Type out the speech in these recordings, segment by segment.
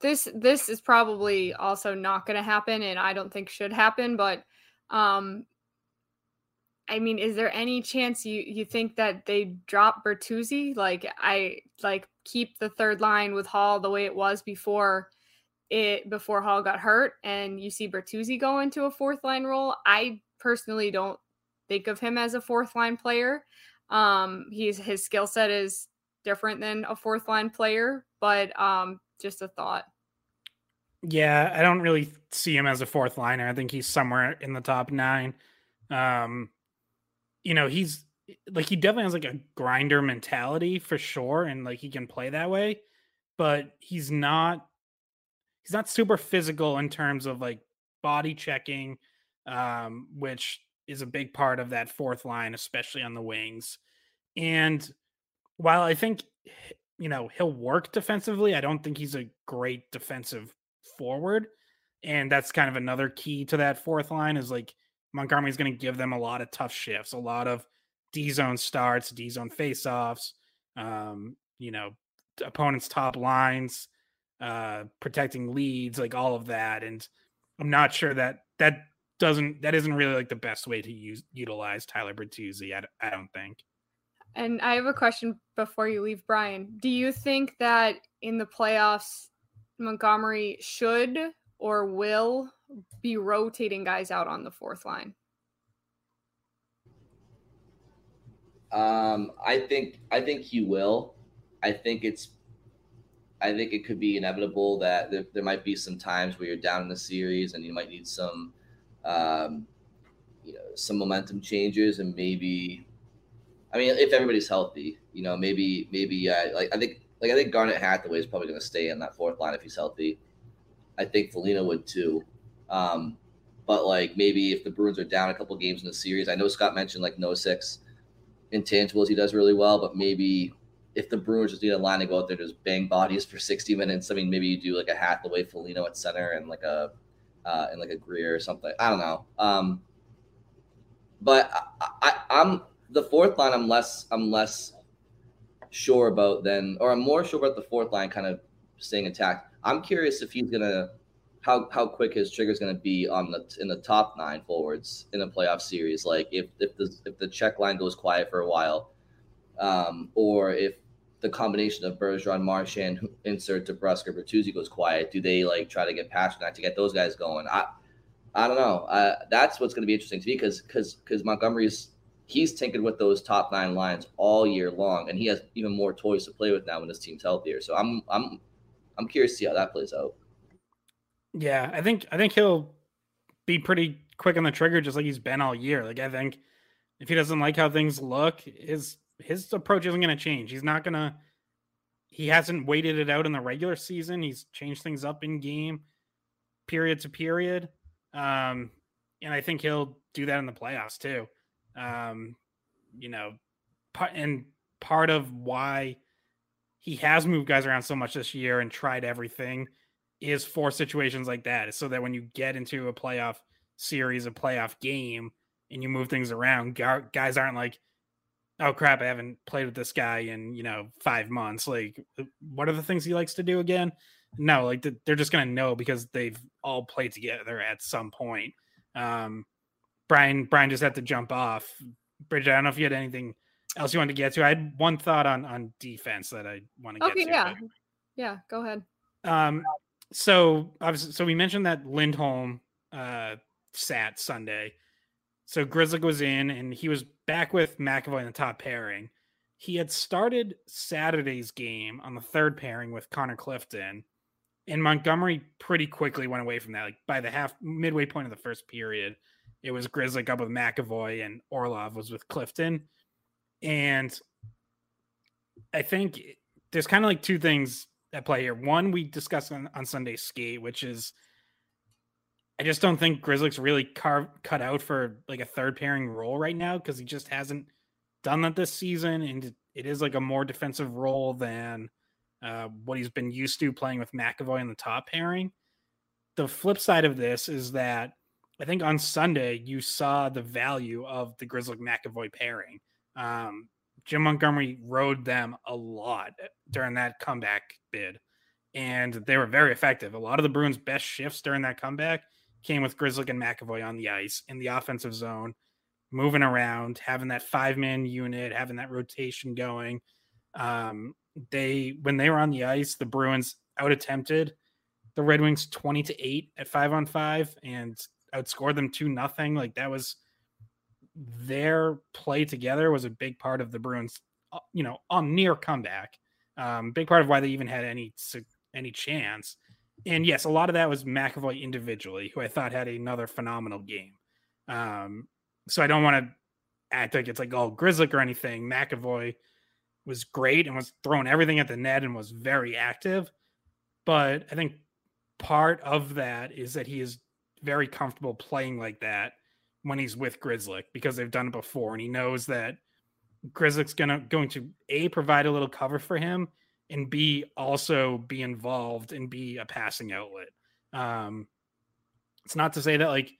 This this is probably also not going to happen and i don't think should happen but um i mean is there any chance you you think that they drop bertuzzi? Like i like keep the third line with hall the way it was before it before hall got hurt and you see bertuzzi go into a fourth line role. I personally don't think of him as a fourth line player. Um he's his skill set is different than a fourth line player but um just a thought. Yeah, I don't really see him as a fourth liner. I think he's somewhere in the top nine. Um, you know, he's like he definitely has like a grinder mentality for sure, and like he can play that way, but he's not he's not super physical in terms of like body checking, um, which is a big part of that fourth line, especially on the wings. And while I think you know, he'll work defensively. I don't think he's a great defensive forward. And that's kind of another key to that fourth line is like Montgomery's going to give them a lot of tough shifts, a lot of D zone starts, D zone faceoffs, um, you know, opponents' top lines, uh, protecting leads, like all of that. And I'm not sure that that doesn't, that isn't really like the best way to use, utilize Tyler Bertuzzi. I, I don't think. And I have a question before you leave, Brian. Do you think that in the playoffs, Montgomery should or will be rotating guys out on the fourth line? Um, I think I think he will. I think it's I think it could be inevitable that there, there might be some times where you're down in the series and you might need some um, you know some momentum changes and maybe I mean if everybody's healthy, you know, maybe maybe uh, like I think like I think Garnet Hathaway is probably going to stay in that fourth line if he's healthy. I think Foligno would too. Um, but like maybe if the Bruins are down a couple games in the series, I know Scott mentioned like Nosek's intangibles he does really well, but maybe if the Bruins just need a line to go out there just bang bodies for 60 minutes, I mean maybe you do like a Hathaway Foligno at center and like a uh, and like a Greer or something. I don't know. Um, but I, I, I'm the fourth line. I'm less I'm less sure about than, or I'm more sure about the fourth line kind of staying intact. I'm curious if he's gonna how how quick his trigger is gonna be on the in the top nine forwards in a playoff series. Like if if the if the check line goes quiet for a while, um, or if the combination of Bergeron, Marchand, insert DeBrusk or Bertuzzi goes quiet, do they like try to get past that to get those guys going? I I don't know. Uh, that's what's going to be interesting to me because because because Montgomery's he's tinkered with those top nine lines all year long, and he has even more toys to play with now when his team's healthier. So I'm I'm I'm curious to see how that plays out. Yeah, I think I think he'll be pretty quick on the trigger, just like he's been all year. Like I think if he doesn't like how things look, his his approach isn't going to change. He's not going to. He hasn't waited it out in the regular season. He's changed things up in game, period to period, um, and I think he'll do that in the playoffs too. Um, you know, part and part of why he has moved guys around so much this year and tried everything is for situations like that, so that when you get into a playoff series, a playoff game, and you move things around, guys aren't like, "Oh crap, I haven't played with this guy in you know five months." Like, what are the things he likes to do again? No, like they're just gonna know because they've all played together at some point. Um, Brian, Brian just had to jump off. Bridget, I don't know if you had anything else you wanted to get to. I had one thought on on defense that I want to get to. okay, yeah, but- yeah. Go ahead. Um, so obviously, so we mentioned that Lindholm uh, sat Sunday. So Grzelcyk was in, and he was back with McAvoy in the top pairing. He had started Saturday's game on the third pairing with Connor Clifton, and Montgomery pretty quickly went away from that. Like by the half midway point of the first period, it was Grzelcyk up with McAvoy, and Orlov was with Clifton. And I think there's kind of like two things at play here. One we discussed on, on Sunday skate, which is I just don't think Grzelcyk's really carved cut out for like a third pairing role right now because he just hasn't done that this season, and it is like a more defensive role than uh, what he's been used to playing with McAvoy in the top pairing. The flip side of this is that I think on Sunday you saw the value of the Grzelcyk McAvoy pairing. Um, Jim Montgomery rode them a lot during that comeback bid, and they were very effective. A lot of the Bruins' best shifts during that comeback came with Grzelcyk and McAvoy on the ice in the offensive zone, moving around, having that five man unit, having that rotation going. Um, they when they were on the ice, the Bruins out attempted the Red Wings twenty to eight at five on five and outscored them two nothing. Like that was their play together was a big part of the Bruins, uh, you know, on near comeback. Um, big part of why they even had any any chance. And yes, a lot of that was McAvoy individually, who I thought had another phenomenal game. Um, so I don't want to act like it's like oh Grzelcyk or anything. McAvoy was great and was throwing everything at the net and was very active. But I think part of that is that he is very comfortable playing like that when he's with Grzelcyk because they've done it before, and he knows that Grzelcyk's gonna going to a provide a little cover for him, and b also be involved and be a passing outlet. Um, it's not to say that like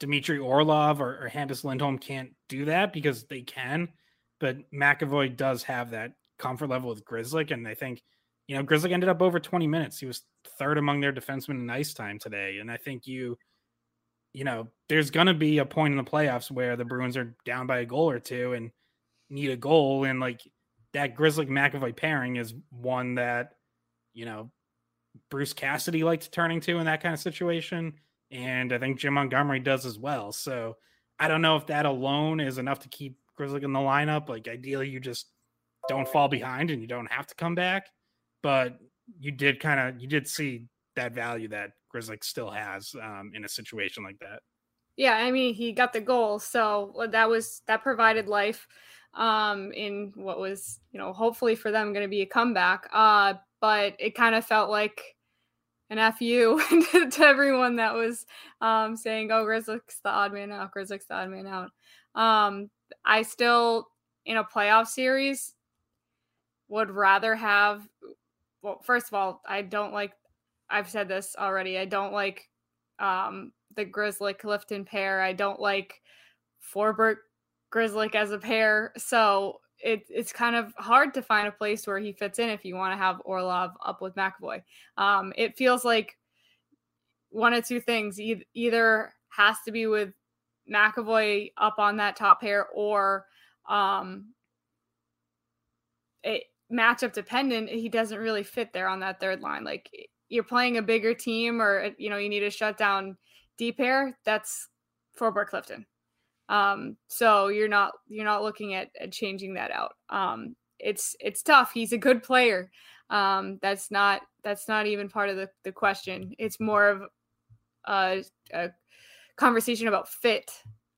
Dmitry Orlov or, or Hampus Lindholm can't do that because they can, but McAvoy does have that comfort level with Grzelcyk, and I think you know Grzelcyk ended up over 20 minutes. He was third among their defensemen in ice time today, and I think you you know, there's going to be a point in the playoffs where the Bruins are down by a goal or two and need a goal. And like that Grizzly McAvoy pairing is one that, you know, Bruce Cassidy likes turning to in that kind of situation. And I think Jim Montgomery does as well. So I don't know if that alone is enough to keep Grizzly in the lineup. Like ideally, you just don't fall behind and you don't have to come back. But you did kind of you did see that value that Grzelcyk still has um, in a situation like that. Yeah, I mean, he got the goal, so that was that provided life um, in what was, you know, hopefully for them going to be a comeback. Uh, but it kind of felt like an fu to everyone that was um, saying, "Oh, Grzelcyk's the odd man out. Grzelcyk's the odd man out." Um, I still, in a playoff series, would rather have. Well, first of all, I don't like I've said this already. I don't like um, the Grizzly Clifton pair. I don't like Forbort Grizzly as a pair. So it, it's kind of hard to find a place where he fits in if you want to have Orlov up with McAvoy. Um, it feels like one of two things e- either has to be with McAvoy up on that top pair or um, it matchup dependent. He doesn't really fit there on that third line. Like you're playing a bigger team or uh, you know you need to shut down deep air that's Forbort Clifton. Um, so you're not you're not looking at, at changing that out. Um, it's it's tough. He's a good player. Um, that's not that's not even part of the, the question. It's more of a, a conversation about fit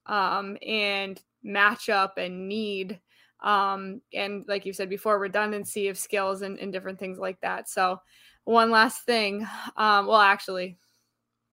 um, and matchup and need. Um, and like you said before, redundancy of skills and, and different things like that. So one last thing. Um, well, actually,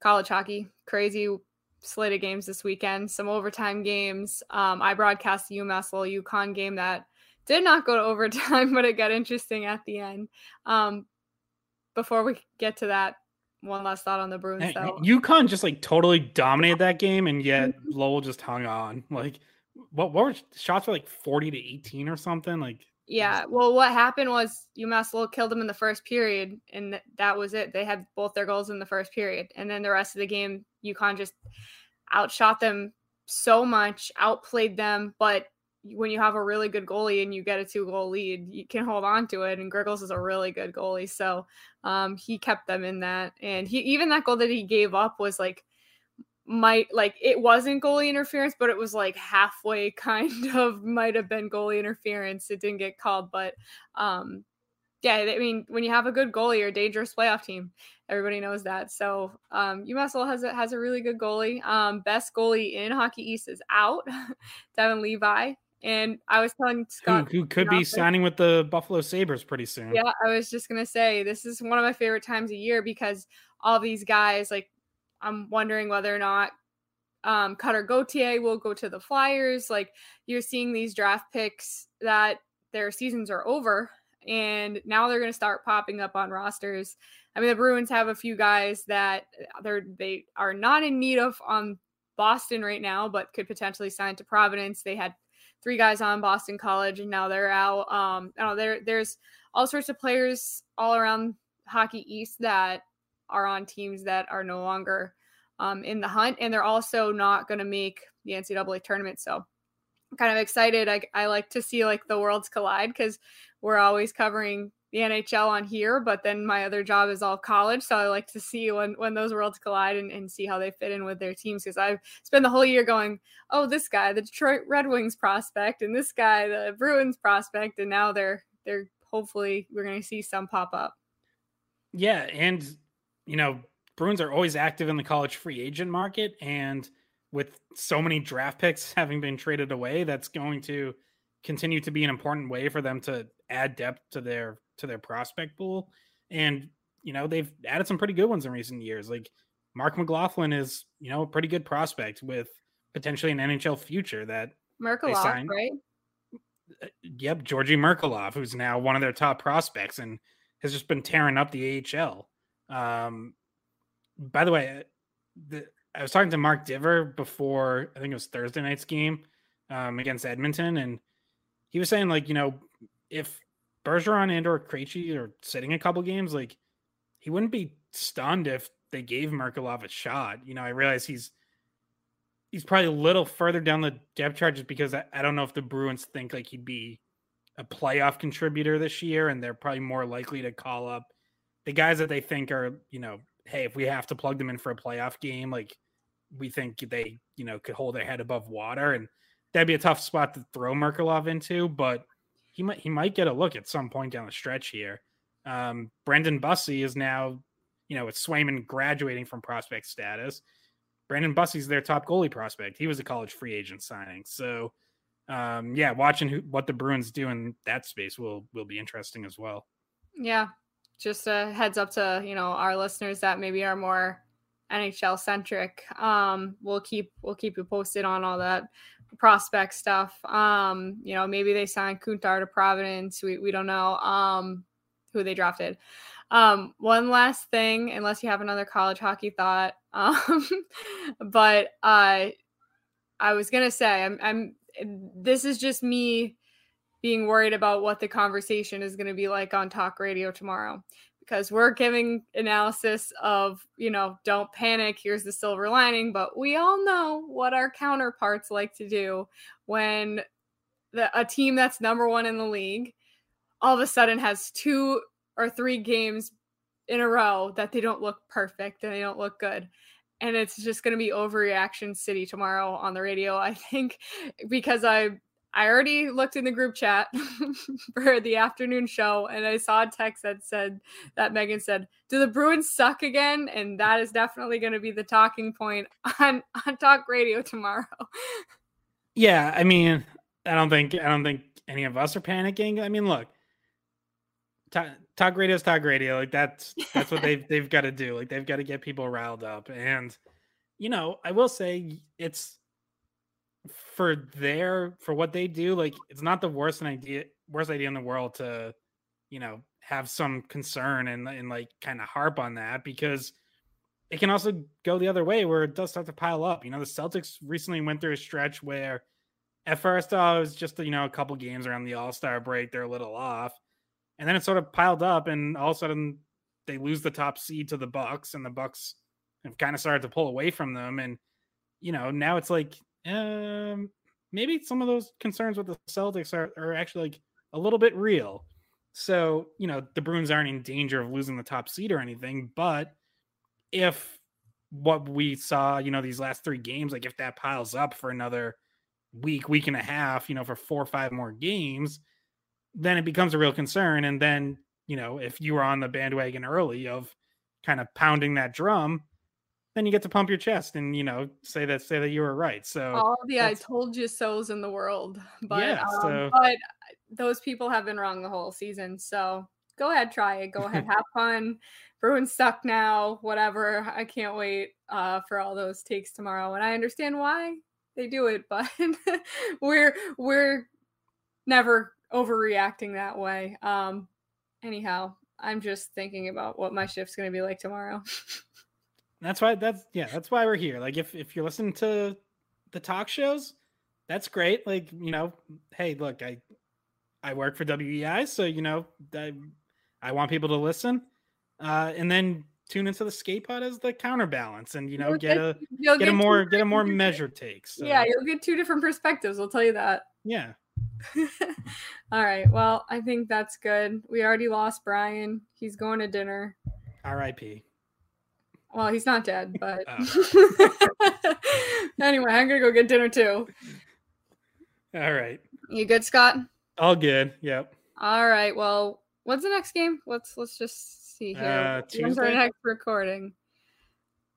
College hockey. Crazy slate of games this weekend. Some overtime games. Um, I broadcast the UMass Lowell UConn game that did not go to overtime, but it got interesting at the end. Um, before we get to that, one last thought on the Bruins. Though. UConn just like totally dominated that game, and yet Mhm. Lowell just hung on. Like, what what were shots were like forty to eighteen or something? Like, Yeah. Well, what happened was UMass Lowell killed them in the first period, and th- that was it. They had both their goals in the first period, and then the rest of the game, UConn just outshot them so much, outplayed them. But when you have a really good goalie and you get a two goal lead, you can hold on to it. And Grigals is a really good goalie, so um, he kept them in that. And he even that goal that he gave up was like might like it wasn't goalie interference, but it was like halfway kind of might have been goalie interference. It didn't get called, but um yeah, I mean when you have a good goalie, you're a dangerous playoff team. Everybody knows that. So um UMass has a has a really good goalie. Um best goalie in Hockey East is out, Devon Levi. And I was telling who, Scott who could be signing with the Buffalo Sabres pretty soon? yeah, I was just gonna say this is one of my favorite times of year because all these guys, like, I'm wondering whether or not um, Cutter Gauthier will go to the Flyers. Like, you're seeing these draft picks that their seasons are over, and now they're gonna start popping up on rosters. I mean, the Bruins have a few guys that they're they are not in need of on Boston right now, but could potentially sign to Providence. They had three guys on Boston College, and now they're out. Um, I know. There, there's all sorts of players all around Hockey East that are on teams that are no longer um, in the hunt, and they're also not going to make the NCAA tournament. So, kind of excited. I, I like to see like the worlds collide because we're always covering the NHL on here, but then my other job is all college. So I like to see when when those worlds collide and, and see how they fit in with their teams because I've spent the whole year going, oh, this guy, the Detroit Red Wings prospect, and this guy, the Bruins prospect, and now they're they're hopefully we're gonna see some pop up. Yeah, and you know, Bruins are always active in the college free agent market, and with so many draft picks having been traded away, that's going to continue to be an important way for them to add depth to their to their prospect pool. And you know, they've added some pretty good ones in recent years. Like Mark McLaughlin is, you know, a pretty good prospect with potentially an NHL future that Merkulov, right? Uh, yep, Georgi Merkulov, who's now one of their top prospects and has just been tearing up the AHL. Um, by the way, the, I was talking to Mark Diver before I think it was Thursday night's game um, against Edmonton, and he was saying like, you know, if Bergeron and or Krejci are sitting a couple games, like he wouldn't be stunned if they gave Merkulov a shot. You know, I realize he's he's probably a little further down the depth chart just because I, I don't know if the Bruins think like he'd be a playoff contributor this year, and they're probably more likely to call up the guys that they think are, you know, hey, if we have to plug them in for a playoff game, like we think they, you know, could hold their head above water, and that'd be a tough spot to throw Merkulov into, but he might he might get a look at some point down the stretch here. Um, Brandon Bussi is now, you know, with Swayman graduating from prospect status. Brandon Bussi's their top goalie prospect. He was a college free agent signing. So, um, yeah, watching who, what the Bruins do in that space will will be interesting as well. Yeah, just a heads up to you know our listeners that maybe are more NHL centric. Um, we'll keep we'll keep you posted on all that prospect stuff. Um, you know, maybe they signed Kuntar to Providence. We we don't know um who they drafted. Um, one last thing, unless you have another college hockey thought. Um, but uh I was gonna say I'm I'm this is just me being worried about what the conversation is going to be like on talk radio tomorrow because we're giving analysis of you know don't panic here's the silver lining but we all know what our counterparts like to do when the, a team that's number one in the league all of a sudden has two or three games in a row that they don't look perfect and they don't look good. And it's just going to be overreaction city tomorrow on the radio, I think, because I I already looked in the group chat for the afternoon show and I saw a text that said that Megan said, Do the Bruins suck again? And that is definitely going to be the talking point on, on talk radio tomorrow. Yeah, I mean, I don't think I don't think any of us are panicking. I mean, look, talk, talk radio is talk radio. Like that's that's what they've they've got to do. Like they've got to get people riled up. And you know, I will say it's for their for what they do, like it's not the worst idea worst idea in the world to, you know, have some concern and and like kind of harp on that because it can also go the other way where it does start to pile up. You know, the Celtics recently went through a stretch where at first uh, it was just you know a couple games around the All Star break, they're a little off, and then it sort of piled up, and all of a sudden they lose the top seed to the Bucks, and the Bucks have kind of started to pull away from them, and you know now it's like um, maybe some of those concerns with the Celtics are, are actually like a little bit real. So, you know, the Bruins aren't in danger of losing the top seed or anything, but if what we saw, you know, these last three games, like if that piles up for another week, week and a half, you know, for four or five more games, then it becomes a real concern. And then, you know, if you were on the bandwagon early of kind of pounding that drum, then you get to pump your chest and you know say that say that you were right. So all the I told you so's in the world, but yeah, um, so... but those people have been wrong the whole season. So go ahead, try it. Go ahead, have fun. Bruins stuck now. Whatever. I can't wait uh, for all those takes tomorrow, and I understand why they do it, but we're we're never overreacting that way. Um, anyhow, I'm just thinking about what my shift's going to be like tomorrow. That's why that's yeah, that's why we're here. Like if if you're listening to the talk shows, that's great. Like, you know, hey, look, I I work for WEEI, so you know, I I want people to listen. Uh and then tune into the skate pod as the counterbalance and you know you'll get, get, a get, get a more get a more measured take. So. Yeah, you'll get two different perspectives, I'll tell you that. Yeah. All right. Well, I think that's good. We already lost Brian. He's going to dinner. R.I.P. Well, he's not dead, but oh. anyway, I'm gonna go get dinner too. All right. You good, Scott? All good. Yep. All right. Well, what's the next game? Let's let's just see here. Uh, When's our next recording?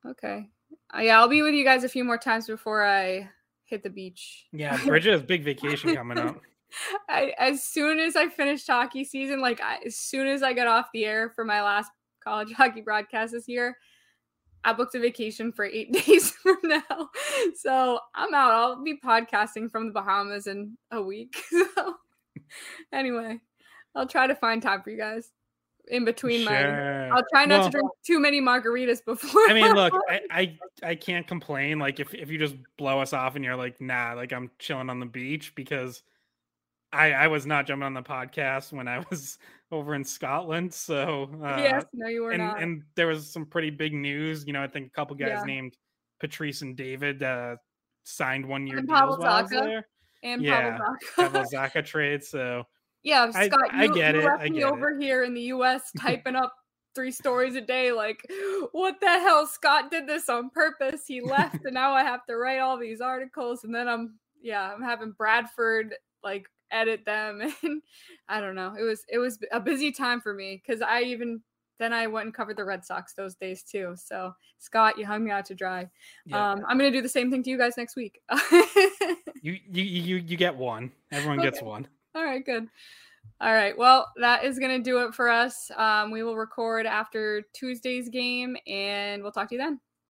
Okay. Uh, yeah, I'll be with you guys a few more times before I hit the beach. Yeah, Bridget has big vacation coming up. I, as soon as I finish hockey season, like I, as soon as I get off the air for my last college hockey broadcast this year, I booked a vacation for eight days from now. So I'm out. I'll be podcasting from the Bahamas in a week. So anyway, I'll try to find time for you guys in between sure. my I'll try not well, to drink too many margaritas before. I mean, look, I, I, I can't complain. Like if, if you just blow us off and you're like, nah, like I'm chilling on the beach because I I was not jumping on the podcast when I was over in Scotland. So uh, yes, no, you were and, not. And there was some pretty big news. You know, I think a couple guys yeah. named Patrice and David uh, signed one year deals while I was there. And yeah, Pavel Zacha trade. So yeah, Scott, I, I you, get you it. left I me get over it. here in the U.S. typing up three stories a day. Like, what the hell? Scott did this on purpose. He left, and now I have to write all these articles, and then I'm yeah, I'm having Bradford like edit them and I don't know. It was it was a busy time for me cuz I even then I went and covered the Red Sox those days too. So Scott, you hung me out to dry. Yeah. Um, I'm gonna do the same thing to you guys next week. you, you you you get one. Everyone okay. gets one. All right, good. All right. Well, that is gonna do it for us. Um, we will record after Tuesday's game, and we'll talk to you then.